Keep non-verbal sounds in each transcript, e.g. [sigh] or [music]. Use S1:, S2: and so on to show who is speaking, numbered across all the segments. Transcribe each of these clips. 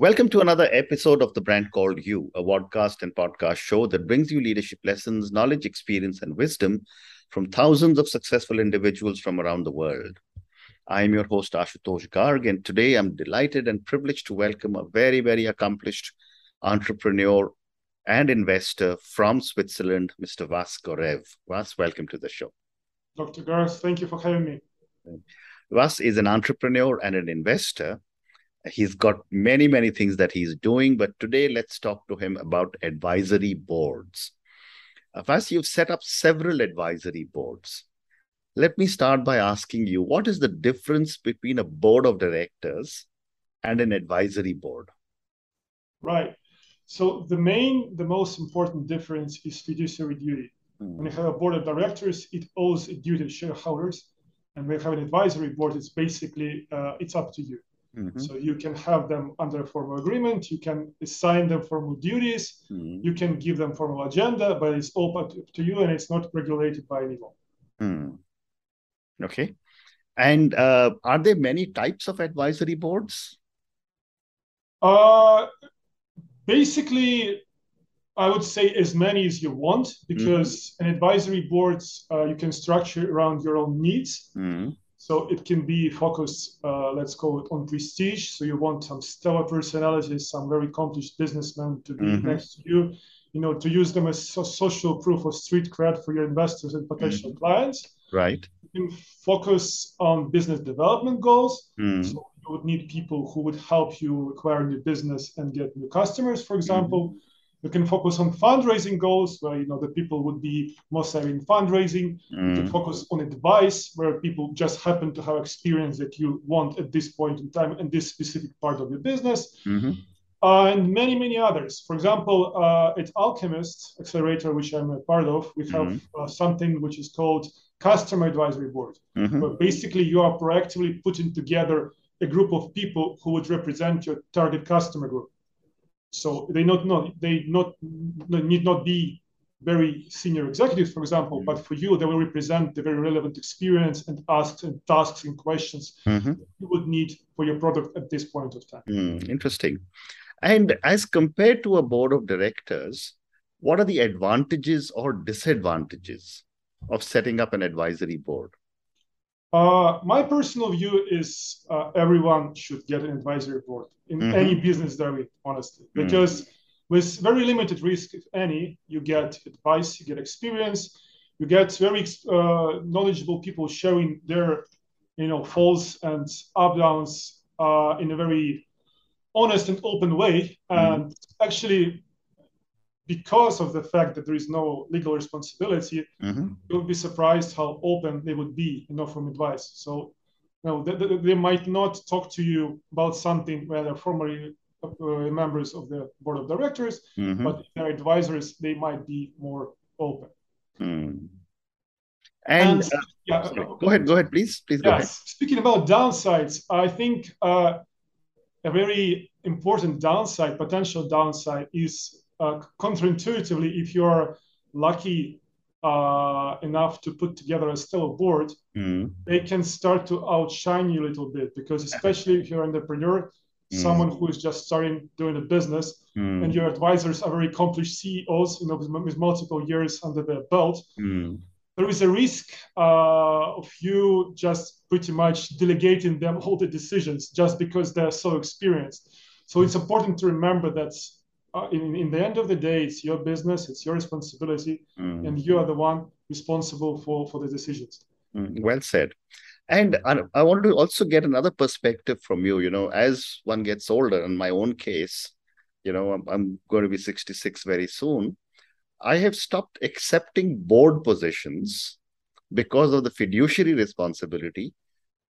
S1: Welcome to another episode of The Brand Called You, a podcast and podcast show that brings you leadership lessons, knowledge, experience, and wisdom from thousands of successful individuals from around the world. I am your host, Ashutosh Garg, and today I'm delighted and privileged to welcome a very, very accomplished entrepreneur and investor from Switzerland, Mr. Vas Gorev. Vas, welcome to the show.
S2: Dr. Garg, thank you for having me.
S1: Vas is an entrepreneur and an investor he's got many many things that he's doing but today let's talk to him about advisory boards. First, you've set up several advisory boards. Let me start by asking you what is the difference between a board of directors and an advisory board?
S2: Right. So the main the most important difference is fiduciary duty. Mm. when you have a board of directors it owes a duty to shareholders and when you have an advisory board it's basically uh, it's up to you Mm-hmm. So you can have them under a formal agreement, you can assign them formal duties, mm-hmm. you can give them formal agenda, but it's open to you and it's not regulated by anyone.
S1: Mm. Okay. And uh, are there many types of advisory boards?
S2: Uh, basically, I would say as many as you want because mm-hmm. an advisory board uh, you can structure around your own needs. Mm-hmm. So it can be focused, uh, let's call it on prestige. So you want some stellar personalities, some very accomplished businessmen to be mm-hmm. next to you, you know, to use them as so- social proof of street cred for your investors and potential mm-hmm. clients.
S1: Right.
S2: You can focus on business development goals. Mm. So you would need people who would help you acquire new business and get new customers, for example. You can focus on fundraising goals where you know the people would be most savvy in fundraising mm. you can mm. focus on advice where people just happen to have experience that you want at this point in time in this specific part of your business mm-hmm. uh, and many many others for example uh, at alchemist accelerator which i'm a part of we have mm-hmm. uh, something which is called customer advisory board mm-hmm. where basically you are proactively putting together a group of people who would represent your target customer group so they not not they not need not be very senior executives, for example, mm-hmm. but for you, they will represent the very relevant experience and asks and tasks and questions mm-hmm. you would need for your product at this point of time.
S1: Mm, interesting. And as compared to a board of directors, what are the advantages or disadvantages of setting up an advisory board?
S2: Uh, my personal view is uh, everyone should get an advisory board in mm-hmm. any business they're in, honestly, mm. because mm-hmm. with very limited risk, if any, you get advice, you get experience, you get very uh, knowledgeable people sharing their, you know, falls and up downs uh, in a very honest and open way, mm-hmm. and actually because of the fact that there is no legal responsibility, mm-hmm. you'll be surprised how open they would be and offer advice. So, you know, they, they, might not talk to you about something where they're formerly uh, members of the board of directors, mm-hmm. but their advisors, they might be more open.
S1: Mm. And, and uh, yeah, go ahead, go ahead, please, please go yes, ahead.
S2: Speaking about downsides, I think uh, a very important downside, potential downside, is uh, counterintuitively, if you're lucky uh, enough to put together a stellar board, mm. they can start to outshine you a little bit because, especially if you're an entrepreneur, mm. someone who is just starting doing a business, mm. and your advisors are very accomplished CEOs, you know, with, with multiple years under their belt. There is a risk uh, of you just pretty much delegating them all the decisions just because they're so experienced. So it's important to remember that uh, in, in the end of the day, it's your business, it's your responsibility, mm. and you are the one responsible for, for the decisions.
S1: Mm, well said. And I, I wanted to also get another perspective from you. You know, as one gets older, in my own case, you know, I'm, I'm going to be 66 very soon. I have stopped accepting board positions because of the fiduciary responsibility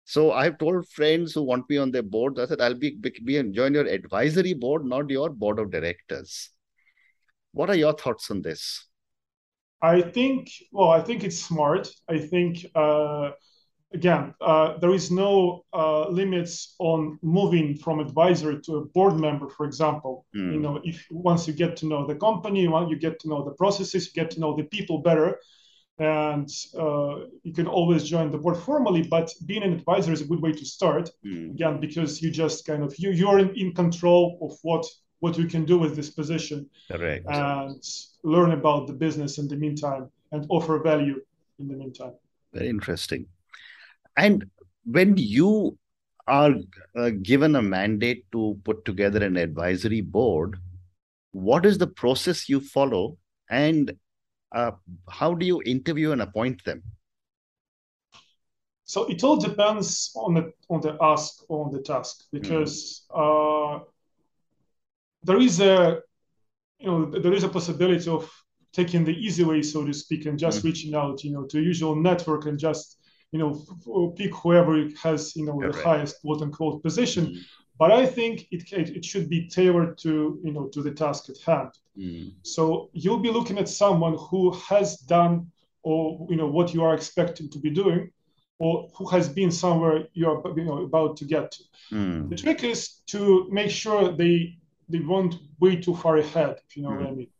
S1: so I've told friends who want me on their board, I said, I'll be, be join your advisory board, not your board of directors. What are your thoughts on this?
S2: I think, well, I think it's smart. I think, uh, again, uh, there is no uh, limits on moving from advisor to a board member, for example. Mm. You know, if once you get to know the company, once you get to know the processes, you get to know the people better, and uh, you can always join the board formally but being an advisor is a good way to start. Mm. again because you just kind of you you're in, in control of what what you can do with this position.
S1: Correct.
S2: and learn about the business in the meantime and offer value in the meantime.
S1: Very interesting. And when you are uh, given a mandate to put together an advisory board what is the process you follow? And uh, how do you interview and appoint them?
S2: So it all depends on the on the ask or on the task because mm. uh, there is a you know there is a possibility of taking the easy way, so to speak, and just mm. reaching out, you know, to usual network and just you know pick whoever has you know the highest quote unquote position. Mm but I think it, it should be tailored to you know to the task at hand. Mm. So you'll be looking at someone who has done or you know what you are expecting to be doing, or who has been somewhere you're you know about to get to. Mm. The trick is to make sure they they won't way too far ahead, if you know mm. what I mean.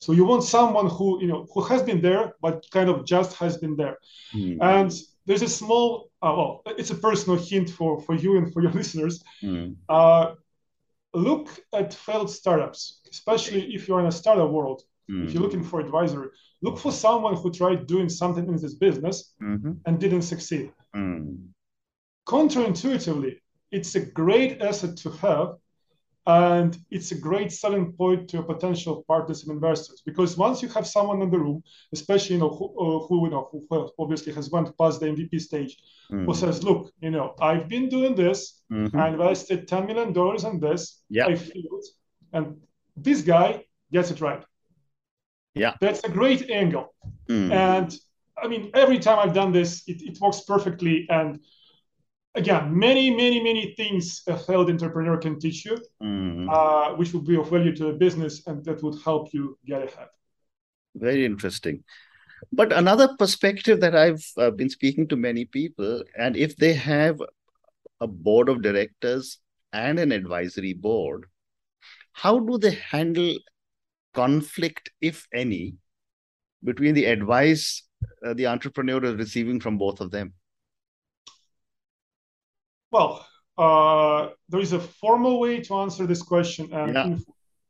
S2: So you want someone who you know who has been there, but kind of just has been there, mm. and there's a small, uh, well, it's a personal hint for, for you and for your [laughs] listeners. Mm. Uh, look at failed startups, especially if you're in a startup world. Mm. If you're looking for advisory, look for someone who tried doing something in this business mm-hmm. and didn't succeed. Mm. Counterintuitively, it's a great asset to have and it's a great selling point to potential partners and investors because once you have someone in the room, especially you know who, uh, who you know who obviously has went past the MVP stage, mm-hmm. who says, "Look, you know, I've been doing this. Mm-hmm. I invested ten million dollars in this. Yeah. I failed, and this guy gets it right.
S1: Yeah,
S2: that's a great angle. Mm-hmm. And I mean, every time I've done this, it, it works perfectly. And again, many, many, many things a failed entrepreneur can teach you, mm. uh, which would be of value to a business and that would help you get ahead.
S1: Very interesting. But another perspective that I've uh, been speaking to many people, and if they have a board of directors and an advisory board, how do they handle conflict, if any, between the advice uh, the entrepreneur is receiving from both of them?
S2: Well, uh, there is a formal way to answer this question, and yeah.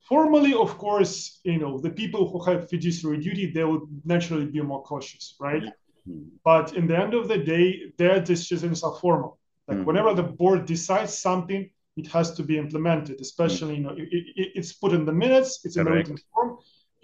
S2: formally, of course, you know the people who have fiduciary duty they would naturally be more cautious, right? Mm-hmm. But in the end of the day, their decisions are formal. Like mm-hmm. whenever the board decides something, it has to be implemented. Especially, mm-hmm. you know, it, it, it's put in the minutes, it's in the written form.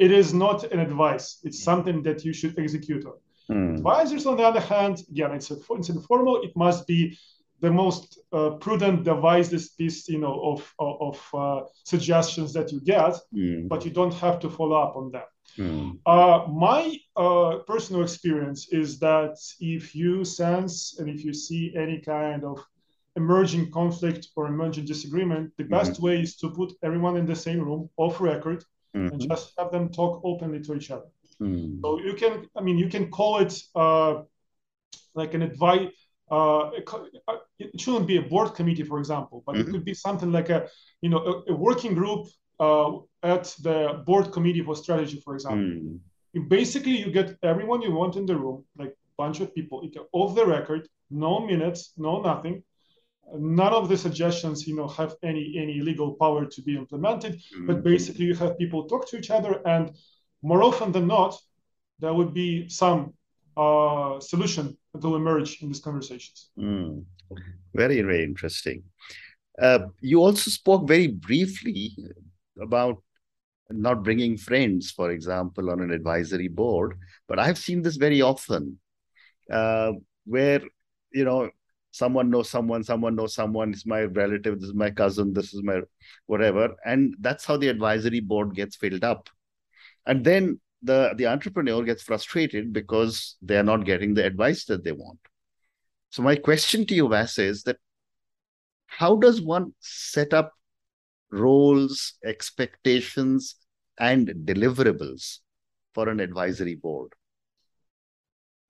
S2: It is not an advice. It's something that you should execute on. Mm. Advisors, on the other hand, again, it's, a, it's informal. It must be the most uh, prudent devices piece you know of of, uh, suggestions that you get mm. but you don't have to follow up on them mm. uh, my uh, personal experience is that if you sense and if you see any kind of emerging conflict or emerging disagreement the best mm. way is to put everyone in the same room off record mm-hmm. and just have them talk openly to each other mm. so you can i mean you can call it uh, like an advice uh, uh, it shouldn't be a board committee, for example, but mm-hmm. it could be something like a, you know, a, a working group uh, at the board committee for strategy, for example. Mm. You basically, you get everyone you want in the room, like a bunch of people, off the record, no minutes, no nothing. None of the suggestions, you know, have any any legal power to be implemented. Mm. But basically, you have people talk to each other, and more often than not, there would be some uh, solution that will emerge in these conversations.
S1: Mm. Very, very interesting. Uh, you also spoke very briefly about not bringing friends, for example, on an advisory board. But I've seen this very often, uh, where you know someone knows someone, someone knows someone. It's my relative. This is my cousin. This is my whatever, and that's how the advisory board gets filled up. And then the the entrepreneur gets frustrated because they are not getting the advice that they want. So my question to you vas is that how does one set up roles expectations and deliverables for an advisory board?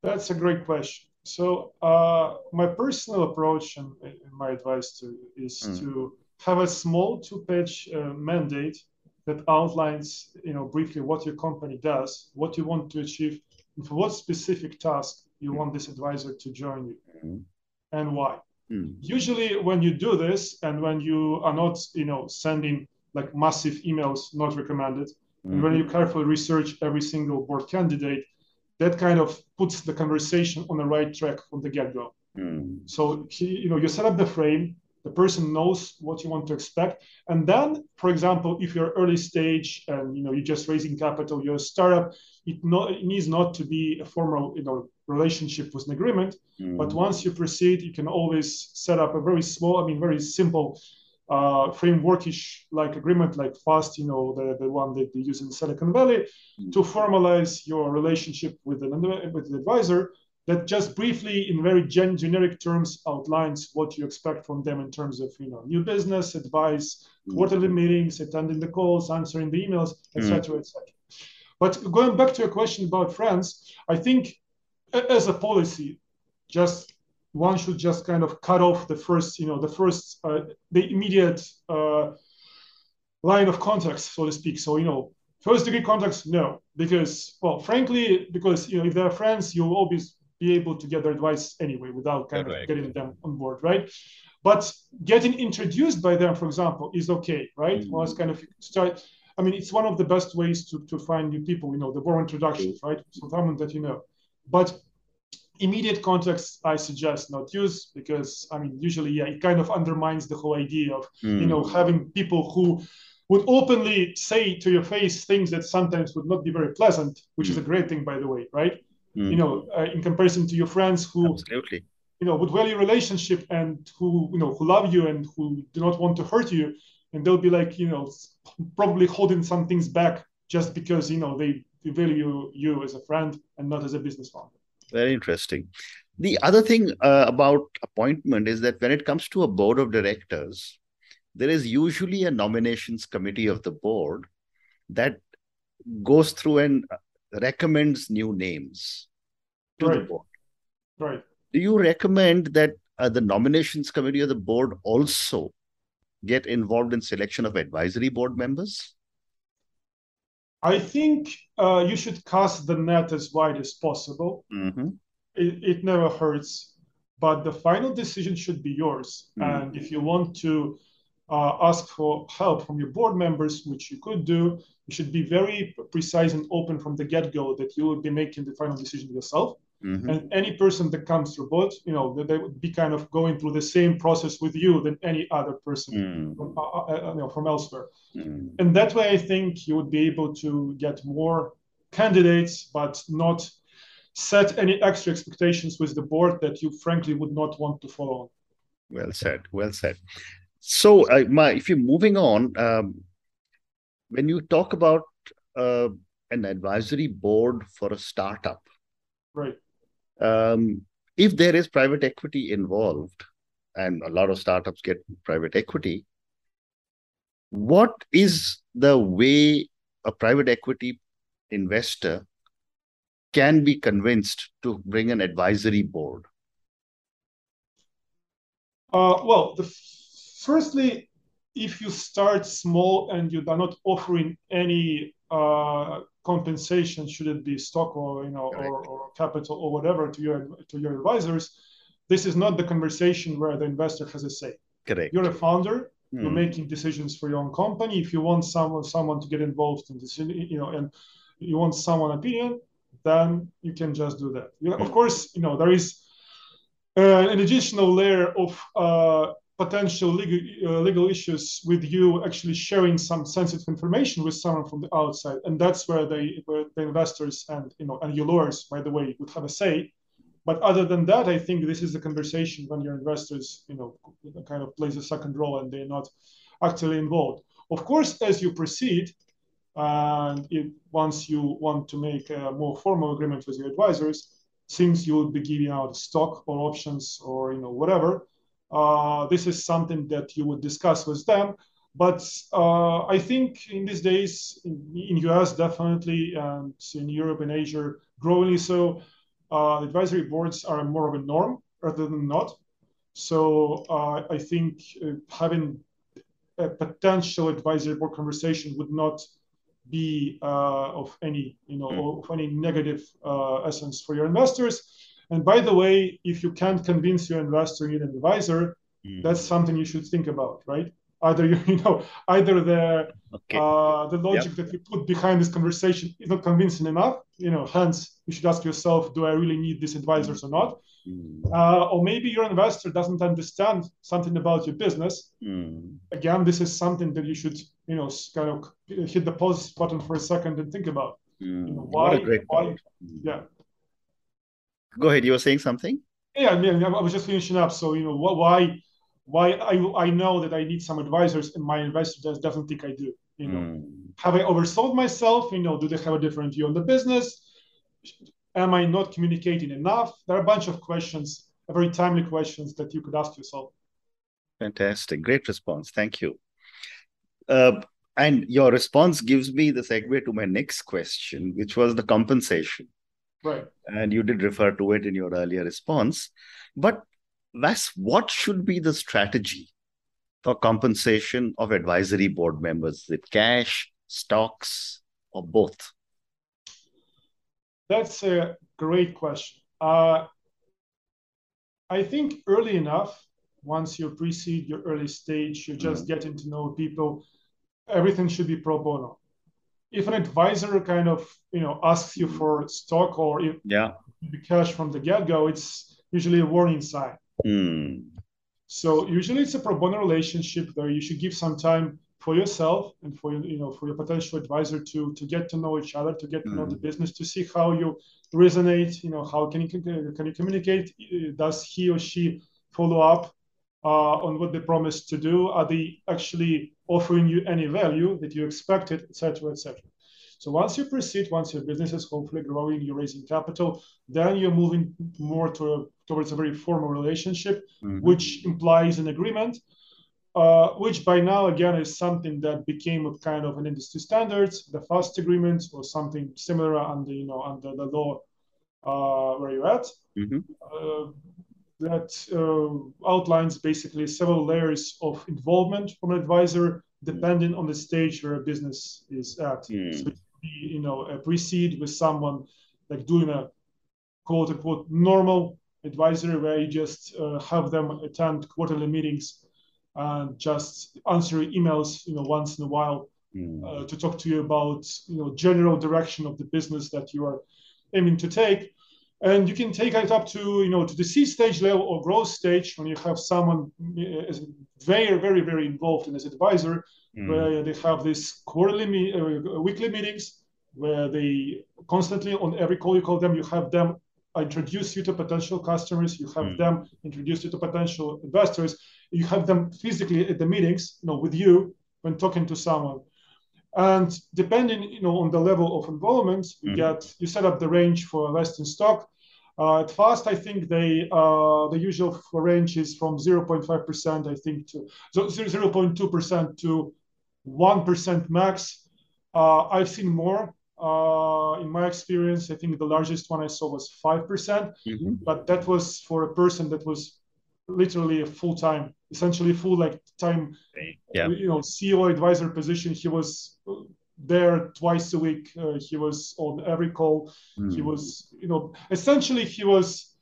S2: That's a great question. So uh, my personal approach and, and my advice to is mm. to have a small two-page uh, mandate that outlines, you know, briefly what your company does, what you want to achieve for what specific task you want this advisor to join you mm-hmm. and why. Mm. Usually when you do this and when you are not, you know, sending like massive emails not recommended, mm-hmm. and when you carefully research every single board candidate, that kind of puts the conversation on the right track from the get-go. Mm. So you know, you set up the frame, the person knows what you want to expect and then for example if you're early stage and you know you're just raising capital you're a startup it, not, it needs not to be a formal you know relationship with an agreement mm. but once you proceed you can always set up a very small i mean very simple uh, frameworkish like agreement like FAST you know the, the one that they use in silicon valley mm. to formalize your relationship with an with the advisor that just briefly in very gen- generic terms outlines what you expect from them in terms of you know new business advice mm. quarterly meetings attending the calls answering the emails etc mm. etc but going back to your question about france i think as a policy just one should just kind of cut off the first you know the first uh, the immediate uh, line of contacts, so to speak so you know first degree contacts no because well frankly because you know if they're friends you'll always be able to get their advice anyway without kind of getting them on board, right? But getting introduced by them, for example, is okay, right? Mm-hmm. Well, it's kind of start. I mean, it's one of the best ways to, to find new people, you know, the warm introductions, right? So someone that you know. But immediate contacts, I suggest not use because I mean, usually, yeah, it kind of undermines the whole idea of mm. you know having people who would openly say to your face things that sometimes would not be very pleasant, which mm. is a great thing, by the way, right? Mm. you know, uh, in comparison to your friends who
S1: absolutely.
S2: you know would value relationship and who you know who love you and who do not want to hurt you and they'll be like you know probably holding some things back just because you know they, they value you as a friend and not as a business partner
S1: very interesting. The other thing uh, about appointment is that when it comes to a board of directors there is usually a nominations committee of the board that goes through and recommends new names to right. the board.
S2: Right.
S1: Do you recommend that uh, the nominations committee of the board also get involved in selection of advisory board members?
S2: I think uh, you should cast the net as wide as possible. Mm-hmm. It, it, never hurts, but the final decision should be yours. Mm-hmm. And if you want to uh, ask for help from your board members, which you could do, you should be very precise and open from the get-go that you will be making the final decision yourself. Mm-hmm. And any person that comes through both, you know, they would be kind of going through the same process with you than any other person mm. from, uh, uh, uh, you know, from elsewhere. Mm. And that way, I think you would be able to get more candidates, but not set any extra expectations with the board that you frankly would not want to follow.
S1: Well said. Well said. So, uh, my, if you're moving on, um, when you talk about uh, an advisory board for a startup,
S2: right?
S1: Um, if there is private equity involved, and a lot of startups get private equity, what is the way a private equity investor can be convinced to bring an advisory board?
S2: Uh, well, the firstly, if you start small and you are not offering any uh, compensation, should it be stock or you know or, or, capital or whatever to your to your advisors, this is not the conversation where the investor has a say.
S1: Correct.
S2: You're a founder. Mm. You're making decisions for your own company. If you want someone someone to get involved in this, you know, and you want someone opinion, then you can just do that. You know, mm. Of course, you know there is uh, an additional layer of uh, potential legal, uh, legal issues with you actually sharing some sensitive information with someone from the outside. And that's where they where the investors and you know and your lawyers by the way would have a say. But other than that i think this is a conversation when your investors you know kind of plays a second role and they're not actually involved. Of course as you proceed and if, once you want to make a more formal agreement with your advisors since you will be giving out stock or options or you know whatever uh, this is something that you would discuss with them. But uh, I think in these days, in, in US definitely, and in Europe and Asia, growingly so, uh, advisory boards are more of a norm rather than not. So uh, I think uh, having a potential advisory board conversation would not be uh, of any you know mm. of any negative uh, essence for your investors. And by the way, if you can't convince your investor you need an advisor, mm. that's something you should think about, right? Either you, [laughs] you know either the okay. uh, the logic yep. that you put behind this conversation is not convincing enough, you know. Hence, you should ask yourself, do I really need these advisors or not? Mm. Uh, or maybe your investor doesn't understand something about your business. Mm. Again, this is something that you should, you know, kind of hit the pause button for a second and think about.
S1: You know, why, what a great why, point.
S2: Yeah.
S1: Go ahead. You were saying something.
S2: Yeah, I mean, I was just finishing up. So you know, why, why I I know that I need some advisors, and my investor does doesn't think I do. You know, mm. have I oversold myself? You know, do they have a different view on the business? Am I not communicating enough? There are a bunch of questions, very timely questions that you could ask yourself.
S1: Fantastic. Great response. Thank you. Uh, and your response gives me the segue to my next question, which was the compensation.
S2: Right.
S1: And you did refer to it in your earlier response. But Vas, what should be the strategy for compensation of advisory board members? Is it cash, stocks, or both?
S2: That's a great question. Uh, I think early enough, once you precede your early stage, you're just mm-hmm. getting to know people, everything should be pro bono. If an advisor kind of you know asks you for stock or
S1: yeah
S2: cash from the get-go, it's usually a warning sign.
S1: Mm.
S2: So usually it's a pro bono relationship where you should give some time for yourself and for you know for your potential advisor to to get to know each other to get to mm. know the mm. business to see how you resonate you know how can you can you communicate does he or she follow up uh, on what they promised to do are they actually offering you any value that you expected etc etc so once you proceed once your business is hopefully growing you're raising capital then you're moving more to a, towards a very formal relationship mm-hmm. which implies an agreement uh, which by now again is something that became a kind of an industry standards, the FAST agreement or something similar under you know under the law uh, where you're at.
S1: Mm-hmm.
S2: Uh, that uh, outlines basically several layers of involvement from an advisor depending on the stage where a business is at.
S1: Mm.
S2: So you know precede with someone like doing a quote unquote normal advisory where you just uh, have them attend quarterly meetings and just answer emails, you know, once in a while
S1: mm.
S2: uh, to talk to you about, you know, general direction of the business that you are aiming to take. And you can take it up to, you know, to the seed stage level or growth stage when you have someone is very, very, very involved in as advisor, mm. where they have these quarterly, uh, weekly meetings where they constantly on every call you call them, you have them introduce you to potential customers, you have mm. them introduce you to potential investors, you have them physically at the meetings, you know, with you when talking to someone. And depending, you know, on the level of involvement, you mm. get you set up the range for investing stock. Uh, at FAST, I think they uh, the usual range is from 0.5%, I think, to so 0.2% to 1% max. Uh, I've seen more. Uh, in my experience, I think the largest one I saw was 5%, percent
S1: mm hmm
S2: but that was for a person that was literally a full time, essentially full like time,
S1: yeah.
S2: you know, CEO advisor position. He was there twice a week. Uh, he was on every call.
S1: Mm.
S2: He was, you know, essentially he was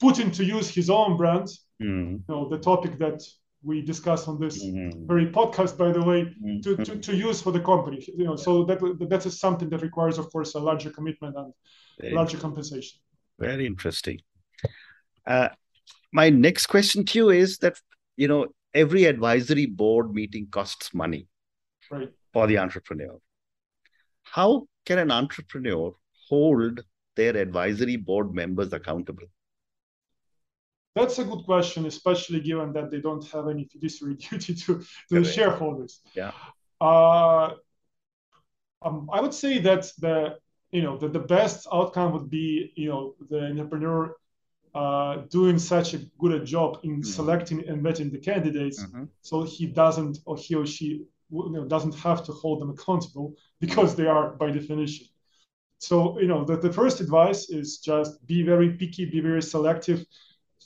S2: putting to use his own brand.
S1: Mm.
S2: You know, the topic that we discuss on this
S1: mm.
S2: very podcast, by the way,
S1: mm.
S2: to, to, to use for the company. You know, so that that is something that requires, of course, a larger commitment and very larger compensation.
S1: Very interesting. Uh, my next question to you is that you know every advisory board meeting costs money
S2: right.
S1: for the entrepreneur. How can an entrepreneur hold their advisory board members accountable?
S2: That's a good question especially given that they don't have any fiduciary [laughs] duty to, to the shareholders.
S1: Yeah.
S2: Uh, um, i would say that the you know that the best outcome would be you know the entrepreneur uh, doing such a good a job in mm-hmm. selecting and vetting the candidates,
S1: mm-hmm.
S2: so he doesn't or he or she you know, doesn't have to hold them accountable because they are by definition. So you know the, the first advice is just be very picky, be very selective.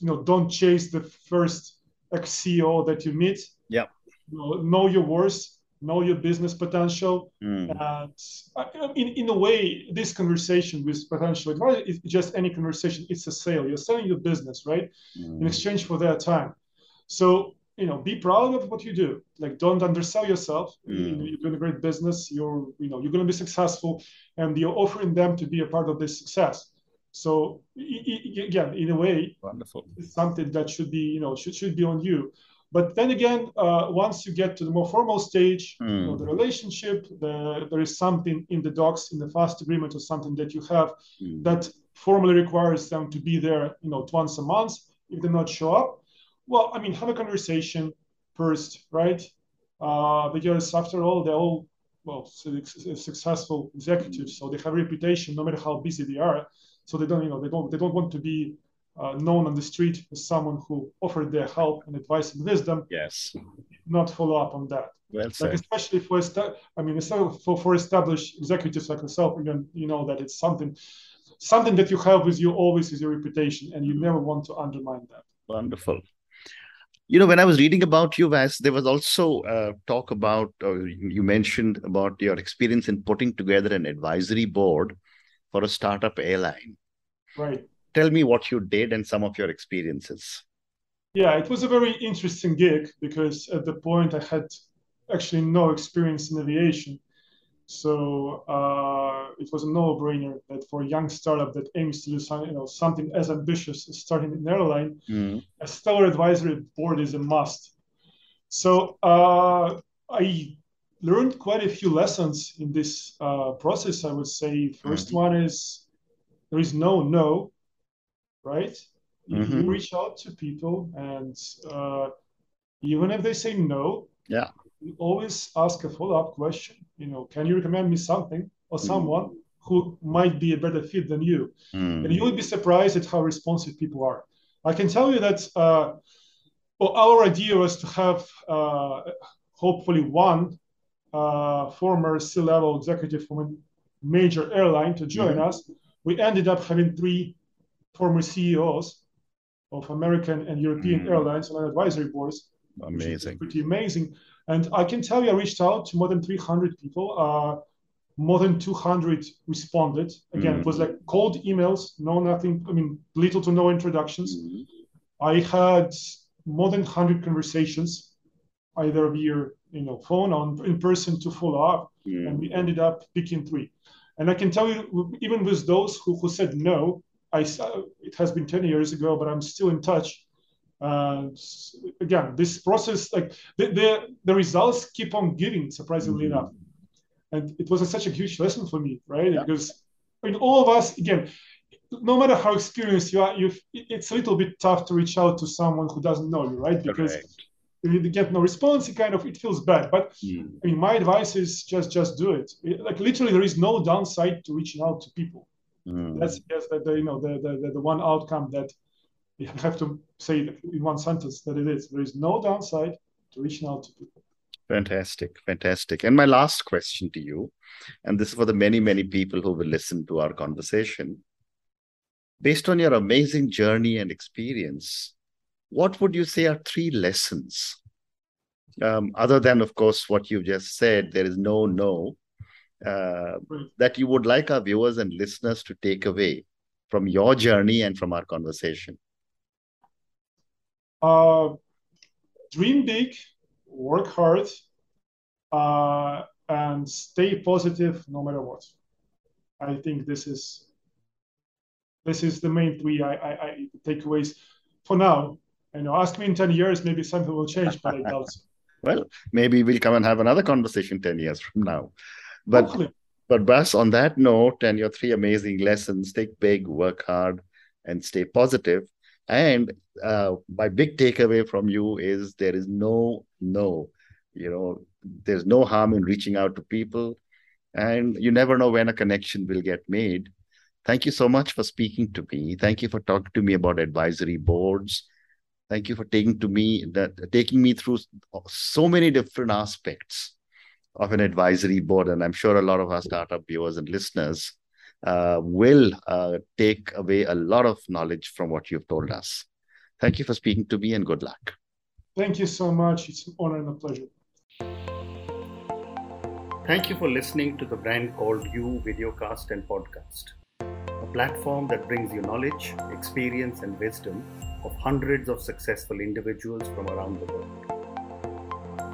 S2: You know, don't chase the first ex CEO that you meet.
S1: Yeah.
S2: You know, know your worth. Know your business potential. Mm. And uh, in, in a way, this conversation with potential advisor is just any conversation. It's a sale. You're selling your business, right? Mm. In exchange for their time. So, you know, be proud of what you do. Like, don't undersell yourself. Mm. You are doing a great business. You're, you know, you're going to be successful, and you're offering them to be a part of this success. So again, in a way,
S1: wonderful.
S2: It's something that should be, you know, should should be on you. But then again, uh, once you get to the more formal stage, mm. you know, the relationship, the, there is something in the docs, in the FAST agreement, or something that you have mm. that formally requires them to be there, you know, once a month. If they not show up, well, I mean, have a conversation first, right? Uh, because after all, they're all well successful executives, so they have a reputation, no matter how busy they are. So they don't, you know, they don't they don't want to be uh, known on the street as someone who offered their help and advice and wisdom.
S1: Yes.
S2: Not follow up on that.
S1: Well.
S2: Like especially for I mean, for for established executives like yourself, again, you know that it's something something that you have with you always is your reputation, and you never want to undermine that.
S1: Wonderful. You know, when I was reading about you, Vas, there was also uh, talk about, uh, you mentioned about your experience in putting together an advisory board for a startup airline.
S2: Right
S1: tell me what you did and some of your experiences.
S2: Yeah, it was a very interesting gig because at the point I had actually no experience in aviation. So uh, it was a no-brainer that for a young startup that aims to do something, you know, something as ambitious as starting an airline, mm. a stellar advisory board is a must. So uh, I learned quite a few lessons in this uh, process. I would say 1st mm-hmm. one is there is no no right? Mm-hmm. You reach out to people, and uh, even if they say no,
S1: yeah,
S2: you always ask a follow up question. You know, can you recommend me something or mm. someone mm. who might be a better fit than you? Mm. And you will be surprised at how responsive people are. I can tell you that uh, well, our idea was to have uh, hopefully one uh, former C level executive from a major airline to join mm. us. We ended up having three former CEOs of American and European mm. airlines on advisory boards.
S1: Amazing.
S2: Pretty amazing. And I can tell you, I reached out to more than 300 people. Uh, more than 200 responded. Again, mm. it was like cold emails, no nothing, I mean, little to no introductions. Mm. I had more than 100 conversations, either via you know phone or in person to follow up, mm. and we ended up picking three. And I can tell you, even with those who, who said no, I it has been 10 years ago, but I'm still in touch. And again, this process, like the, the, the results keep on giving, surprisingly mm-hmm. enough. And it was a, such a huge lesson for me, right? Yeah. Because I mean, all of us, again, no matter how experienced you are, you it's a little bit tough to reach out to someone who doesn't know you, right? Because Correct. you get no response, it kind of it feels bad. But mm. I mean, my advice is just just do it. Like literally, there is no downside to reaching out to people. Mm. That's yes, the, the, you know the, the the one outcome that [laughs] you have to say in one sentence that it is. There is no downside to reaching out to people.
S1: Fantastic, fantastic. And my last question to you, and this is for the many, many people who will listen to our conversation. Based on your amazing journey and experience, what would you say are three lessons? Um, other than, of course, what you've just said, there is no no, uh, that you would like our viewers and listeners to take away from your journey and from our conversation?
S2: Uh, dream big, work hard, uh, and stay positive no matter what. I think this is this is the main three I, I, I takeaways for now. You know, ask me in ten years, maybe something will change, but I doubt. [laughs]
S1: well, maybe we'll come and have another conversation ten years from now. But Hopefully. but Vas, on that note, and your three amazing lessons: take big, work hard, and stay positive. And uh, my big takeaway from you is there is no no, you know, there's no harm in reaching out to people, and you never know when a connection will get made. Thank you so much for speaking to me. Thank you for talking to me about advisory boards. Thank you for taking to me that taking me through so many different aspects of an advisory board. And I'm sure a lot of our startup viewers and listeners uh, will uh, take away a lot of knowledge from what you've told us. Thank you for speaking to me and good luck.
S2: Thank you so much. It's an honor and a pleasure.
S3: Thank you for listening to the brand called You Videocast and Podcast, a platform that brings you knowledge, experience, and wisdom of hundreds of successful individuals from around the world.